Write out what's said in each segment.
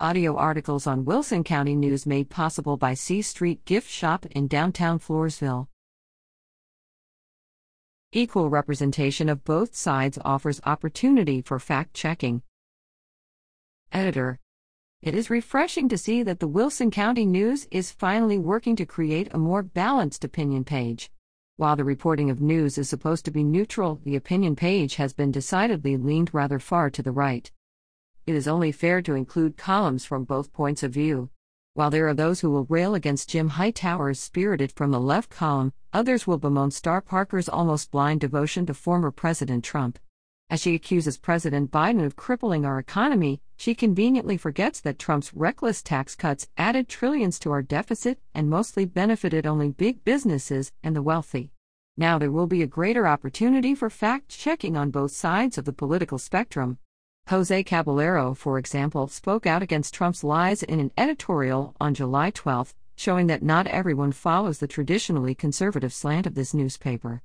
Audio articles on Wilson County News made possible by C Street Gift Shop in downtown Floresville. Equal representation of both sides offers opportunity for fact checking. Editor It is refreshing to see that the Wilson County News is finally working to create a more balanced opinion page. While the reporting of news is supposed to be neutral, the opinion page has been decidedly leaned rather far to the right it is only fair to include columns from both points of view. While there are those who will rail against Jim Hightower's spirited from the left column, others will bemoan Star Parker's almost blind devotion to former President Trump. As she accuses President Biden of crippling our economy, she conveniently forgets that Trump's reckless tax cuts added trillions to our deficit and mostly benefited only big businesses and the wealthy. Now there will be a greater opportunity for fact checking on both sides of the political spectrum. Jose Caballero, for example, spoke out against Trump's lies in an editorial on July 12, showing that not everyone follows the traditionally conservative slant of this newspaper.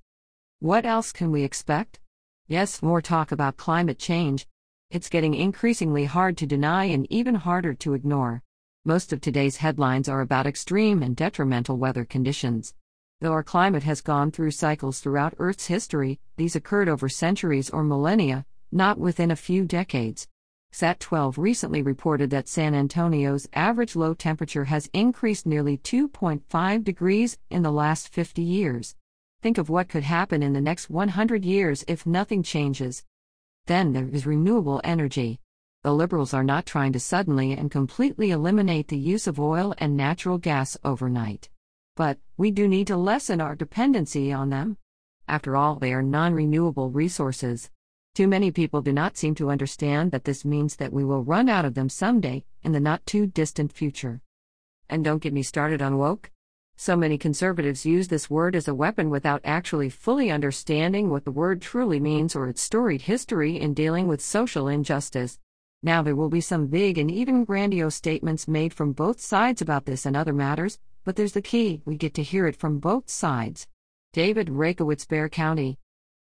What else can we expect? Yes, more talk about climate change. It's getting increasingly hard to deny and even harder to ignore. Most of today's headlines are about extreme and detrimental weather conditions. Though our climate has gone through cycles throughout Earth's history, these occurred over centuries or millennia, not within a few decades. SAT 12 recently reported that San Antonio's average low temperature has increased nearly 2.5 degrees in the last 50 years. Think of what could happen in the next 100 years if nothing changes. Then there is renewable energy. The liberals are not trying to suddenly and completely eliminate the use of oil and natural gas overnight. But we do need to lessen our dependency on them. After all, they are non renewable resources. Too many people do not seem to understand that this means that we will run out of them someday, in the not too distant future. And don't get me started on woke. So many conservatives use this word as a weapon without actually fully understanding what the word truly means or its storied history in dealing with social injustice. Now, there will be some big and even grandiose statements made from both sides about this and other matters, but there's the key we get to hear it from both sides. David Rakowitz, Bexar County.